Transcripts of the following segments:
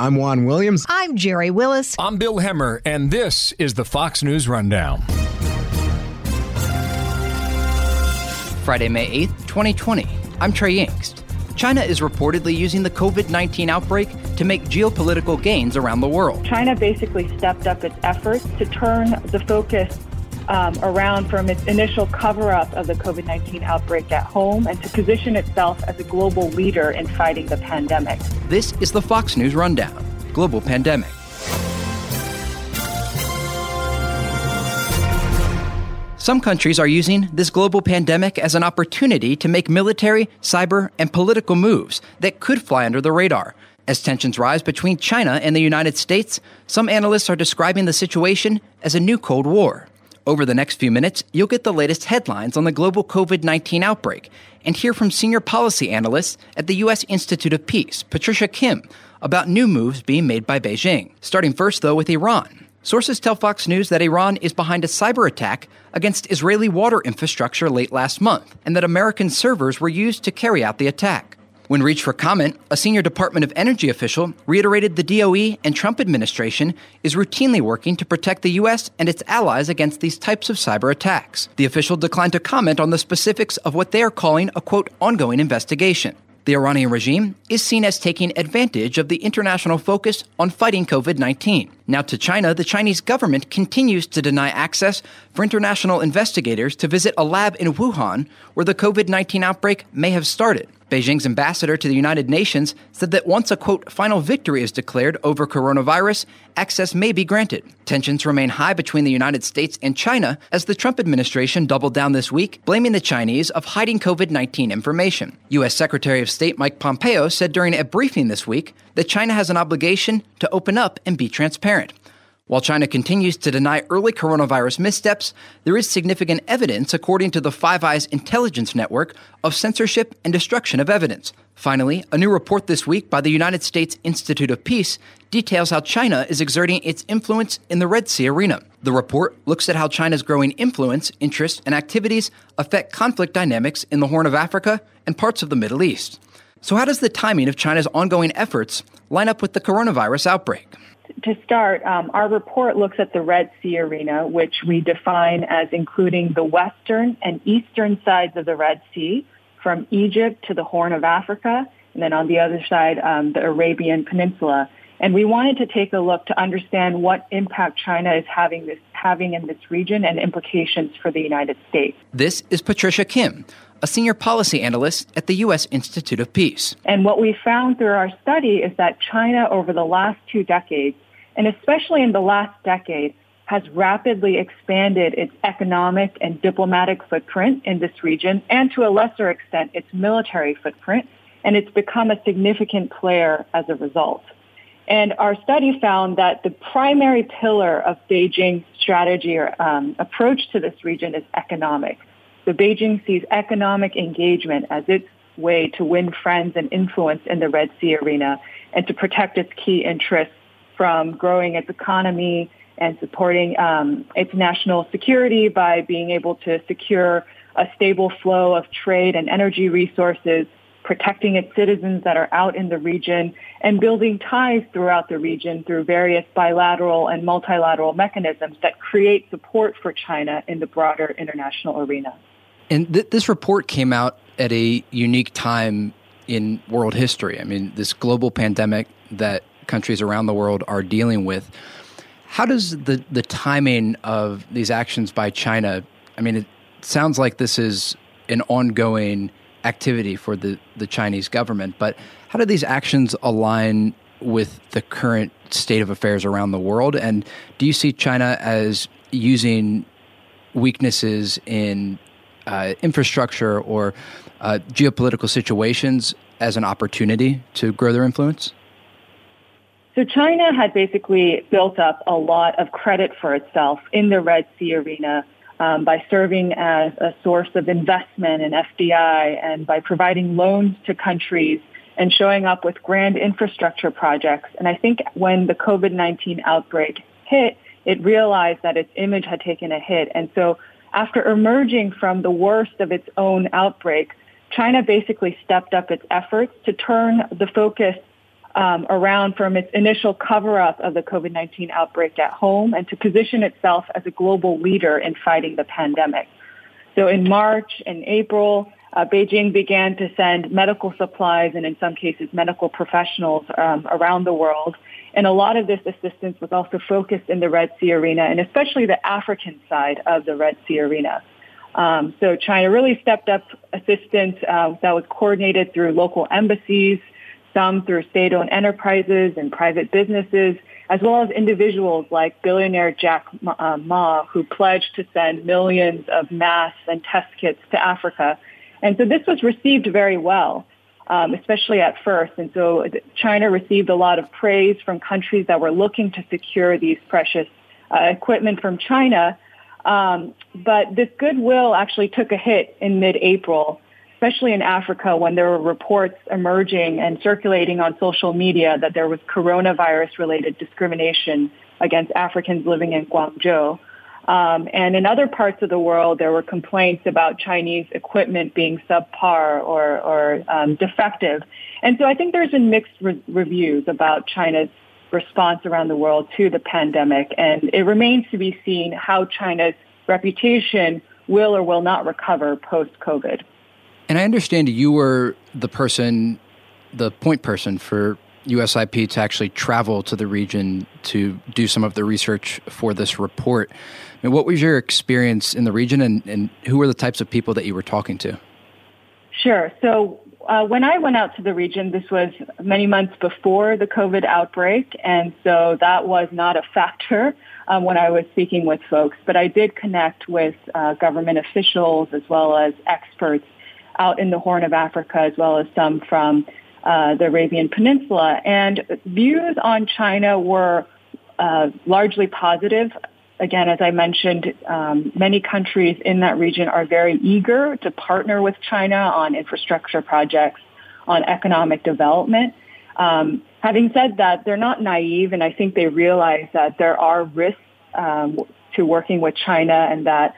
I'm Juan Williams. I'm Jerry Willis. I'm Bill Hemmer, and this is the Fox News Rundown. Friday, May 8th, 2020. I'm Trey Yingst. China is reportedly using the COVID 19 outbreak to make geopolitical gains around the world. China basically stepped up its efforts to turn the focus um, around from its initial cover up of the COVID 19 outbreak at home and to position itself as a global leader in fighting the pandemic. This is the Fox News Rundown Global Pandemic. Some countries are using this global pandemic as an opportunity to make military, cyber, and political moves that could fly under the radar. As tensions rise between China and the United States, some analysts are describing the situation as a new Cold War. Over the next few minutes, you'll get the latest headlines on the global COVID 19 outbreak and hear from senior policy analysts at the U.S. Institute of Peace, Patricia Kim, about new moves being made by Beijing. Starting first, though, with Iran. Sources tell Fox News that Iran is behind a cyber attack against Israeli water infrastructure late last month, and that American servers were used to carry out the attack. When reached for comment, a senior Department of Energy official reiterated the DOE and Trump administration is routinely working to protect the U.S. and its allies against these types of cyber attacks. The official declined to comment on the specifics of what they are calling a quote, ongoing investigation. The Iranian regime is seen as taking advantage of the international focus on fighting COVID 19. Now, to China, the Chinese government continues to deny access for international investigators to visit a lab in Wuhan where the COVID 19 outbreak may have started. Beijing's ambassador to the United Nations said that once a quote final victory is declared over coronavirus, access may be granted. Tensions remain high between the United States and China as the Trump administration doubled down this week, blaming the Chinese of hiding COVID 19 information. U.S. Secretary of State Mike Pompeo said during a briefing this week that China has an obligation to open up and be transparent. While China continues to deny early coronavirus missteps, there is significant evidence, according to the Five Eyes intelligence network, of censorship and destruction of evidence. Finally, a new report this week by the United States Institute of Peace details how China is exerting its influence in the Red Sea arena. The report looks at how China's growing influence, interests, and activities affect conflict dynamics in the Horn of Africa and parts of the Middle East. So, how does the timing of China's ongoing efforts line up with the coronavirus outbreak? To start, um, our report looks at the Red Sea arena, which we define as including the western and eastern sides of the Red Sea, from Egypt to the Horn of Africa, and then on the other side, um, the Arabian Peninsula. And we wanted to take a look to understand what impact China is having this having in this region and implications for the United States. This is Patricia Kim, a senior policy analyst at the U.S. Institute of Peace. And what we found through our study is that China, over the last two decades, and especially in the last decade, has rapidly expanded its economic and diplomatic footprint in this region, and to a lesser extent, its military footprint, and it's become a significant player as a result. And our study found that the primary pillar of Beijing's strategy or um, approach to this region is economic. So Beijing sees economic engagement as its way to win friends and influence in the Red Sea arena and to protect its key interests from growing its economy and supporting um, its national security by being able to secure a stable flow of trade and energy resources, protecting its citizens that are out in the region, and building ties throughout the region through various bilateral and multilateral mechanisms that create support for China in the broader international arena. And th- this report came out at a unique time in world history. I mean, this global pandemic that countries around the world are dealing with. How does the, the timing of these actions by China, I mean, it sounds like this is an ongoing activity for the, the Chinese government, but how do these actions align with the current state of affairs around the world? And do you see China as using weaknesses in uh, infrastructure or uh, geopolitical situations as an opportunity to grow their influence? So China had basically built up a lot of credit for itself in the Red Sea arena um, by serving as a source of investment in FDI and by providing loans to countries and showing up with grand infrastructure projects. And I think when the COVID-19 outbreak hit, it realized that its image had taken a hit. And so after emerging from the worst of its own outbreak, China basically stepped up its efforts to turn the focus um, around from its initial cover up of the COVID 19 outbreak at home and to position itself as a global leader in fighting the pandemic. So in March and April, uh, Beijing began to send medical supplies and in some cases medical professionals um, around the world. And a lot of this assistance was also focused in the Red Sea arena and especially the African side of the Red Sea arena. Um, so China really stepped up assistance uh, that was coordinated through local embassies, some through state-owned enterprises and private businesses, as well as individuals like billionaire Jack uh, Ma, who pledged to send millions of masks and test kits to Africa. And so this was received very well, um, especially at first. And so China received a lot of praise from countries that were looking to secure these precious uh, equipment from China. Um, but this goodwill actually took a hit in mid-April especially in Africa when there were reports emerging and circulating on social media that there was coronavirus related discrimination against Africans living in Guangzhou. Um, and in other parts of the world, there were complaints about Chinese equipment being subpar or, or um, defective. And so I think there's been mixed re- reviews about China's response around the world to the pandemic. And it remains to be seen how China's reputation will or will not recover post-COVID. And I understand you were the person, the point person for USIP to actually travel to the region to do some of the research for this report. I mean, what was your experience in the region and, and who were the types of people that you were talking to? Sure. So uh, when I went out to the region, this was many months before the COVID outbreak, and so that was not a factor um, when I was speaking with folks. But I did connect with uh, government officials as well as experts out in the Horn of Africa, as well as some from uh, the Arabian Peninsula. And views on China were uh, largely positive. Again, as I mentioned, um, many countries in that region are very eager to partner with China on infrastructure projects, on economic development. Um, having said that, they're not naive, and I think they realize that there are risks um, to working with China and that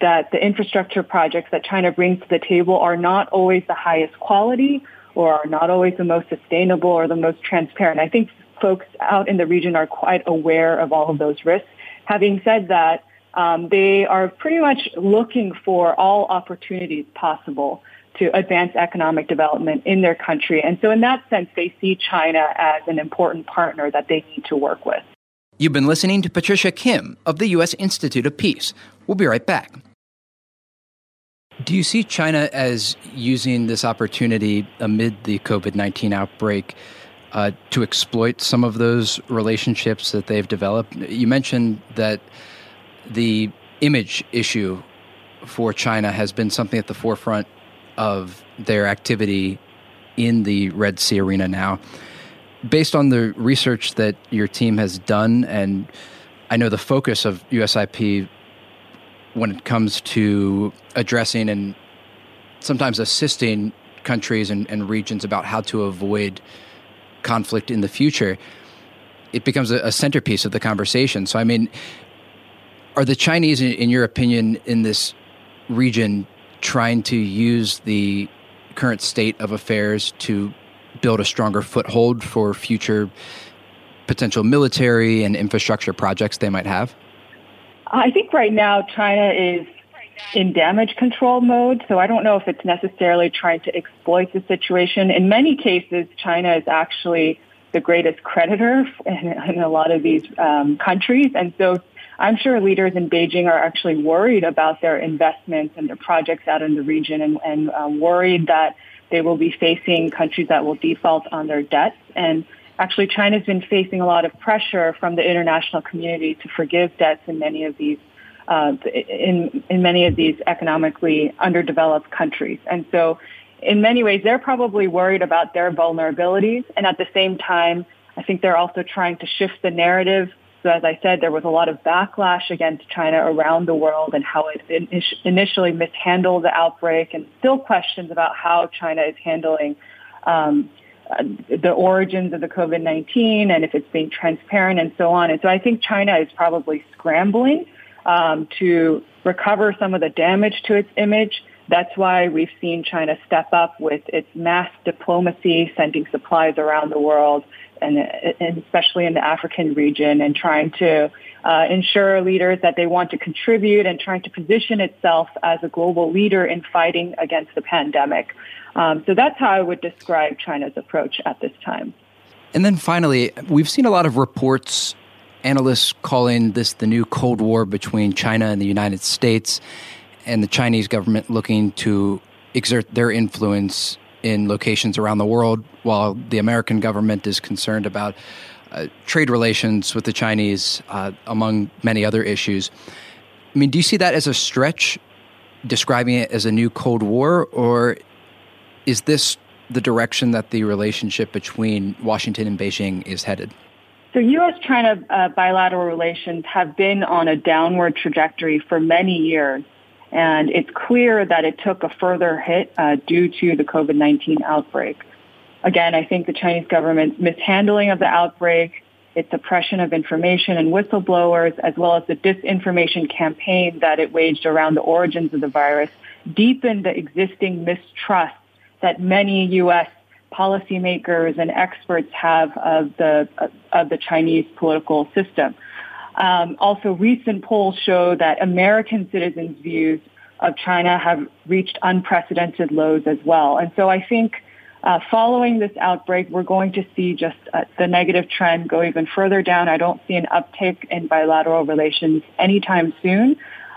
that the infrastructure projects that China brings to the table are not always the highest quality or are not always the most sustainable or the most transparent. I think folks out in the region are quite aware of all of those risks. Having said that, um, they are pretty much looking for all opportunities possible to advance economic development in their country. And so in that sense, they see China as an important partner that they need to work with. You've been listening to Patricia Kim of the U.S. Institute of Peace. We'll be right back. Do you see China as using this opportunity amid the COVID 19 outbreak uh, to exploit some of those relationships that they've developed? You mentioned that the image issue for China has been something at the forefront of their activity in the Red Sea arena now based on the research that your team has done, and I know the focus of USIP when it comes to addressing and sometimes assisting countries and, and regions about how to avoid conflict in the future, it becomes a, a, centerpiece of the conversation. So, I mean, are the Chinese, in, in your opinion, in this region trying to use the current state of affairs to build a stronger foothold for future potential military and infrastructure projects they might have? I think right now China is in damage control mode, so I don't know if it's necessarily trying to exploit the situation. In many cases, China is actually the greatest creditor in, in a lot of these um, countries, and so I'm sure leaders in Beijing are actually worried about their investments and their projects out in the region, and, and uh, worried that they will be facing countries that will default on their debts. And actually, China's been facing a lot of pressure from the international community to forgive debts in many of these uh, in in many of these economically underdeveloped countries. And so, in many ways, they're probably worried about their vulnerabilities, and at the same time, I think they're also trying to shift the narrative so as I said, there was a lot of backlash against China around the world and how it initially mishandled the outbreak and still questions about how China is handling um, the origins of the COVID-19 and if it's being transparent and so on. And so I think China is probably scrambling um, to recover some of the damage to its image That's why we've seen China step up with its mass diplomacy, sending supplies around the world, and, and especially in the African region, and trying to uh, ensure leaders that they want to contribute and trying to position itself as a global leader in fighting against the pandemic. Um, so that's how I would describe China's approach at this time. And then finally, we've seen a lot of reports, analysts calling this the new Cold War between China and the United States and the Chinese government looking to exert their influence in locations around the world, while the American government is concerned about uh, trade relations with the Chinese, uh, among many other issues. I mean, do you see that as a stretch, describing it as a new Cold War, or is this the direction that the relationship between Washington and Beijing is headed? So U.S.-China uh, bilateral relations have been on a downward trajectory for many years. And it's clear that it took a further hit uh, due to the COVID-19 outbreak. Again, I think the Chinese government's mishandling of the outbreak, its suppression of information and whistleblowers, as well as the disinformation campaign that it waged around the origins of the virus, deepened the existing mistrust that many U.S. policymakers and experts have of the of the Chinese political system. Um, also, recent polls show that American citizens' views of China have reached unprecedented lows as well. And so I think uh, following this outbreak, we're going to see just uh, the negative trend go even further down. I don't see an uptick in bilateral relations anytime soon.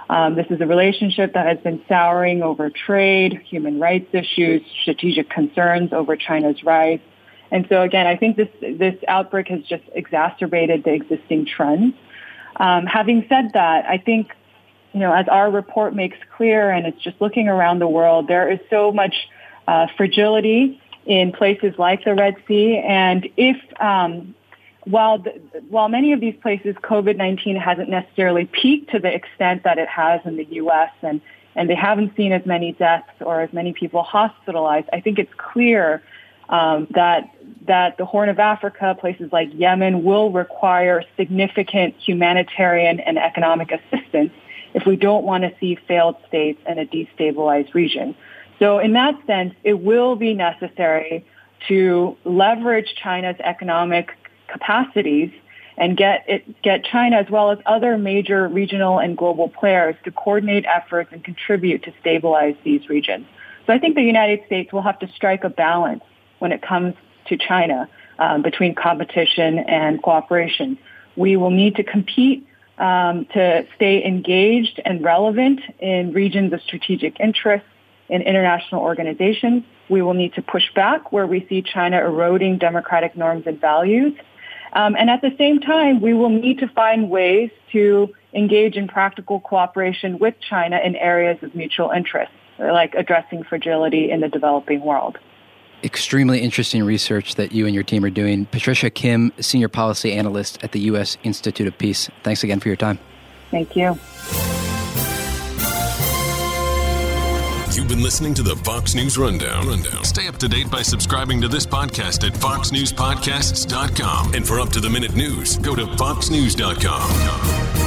Um, this is a relationship that has been souring over trade, human rights issues, strategic concerns over China's rise. And so again, I think this, this outbreak has just exacerbated the existing trends. Um, having said that, I think, you know, as our report makes clear, and it's just looking around the world, there is so much uh, fragility in places like the Red Sea, and if um, while the, while many of these places COVID-19 hasn't necessarily peaked to the extent that it has in the U.S. and and they haven't seen as many deaths or as many people hospitalized, I think it's clear um, that that the Horn of Africa, places like Yemen, will require significant humanitarian and economic assistance if we don't want to see failed states and a destabilized region. So in that sense, it will be necessary to leverage China's economic capacities and get it, get China as well as other major regional and global players to coordinate efforts and contribute to stabilize these regions. So I think the United States will have to strike a balance when it comes to China um, between competition and cooperation. We will need to compete um, to stay engaged and relevant in regions of strategic interest in international organizations. We will need to push back where we see China eroding democratic norms and values. Um, and at the same time, we will need to find ways to engage in practical cooperation with China in areas of mutual interest, like addressing fragility in the developing world extremely interesting research that you and your team are doing. Patricia Kim, Senior Policy Analyst at the U.S. Institute of Peace. Thanks again for your time. Thank you. You've been listening to the Fox News Rundown. Rundown. Stay up to date by subscribing to this podcast at foxnewspodcasts.com. And for up to the minute news, go to foxnews.com.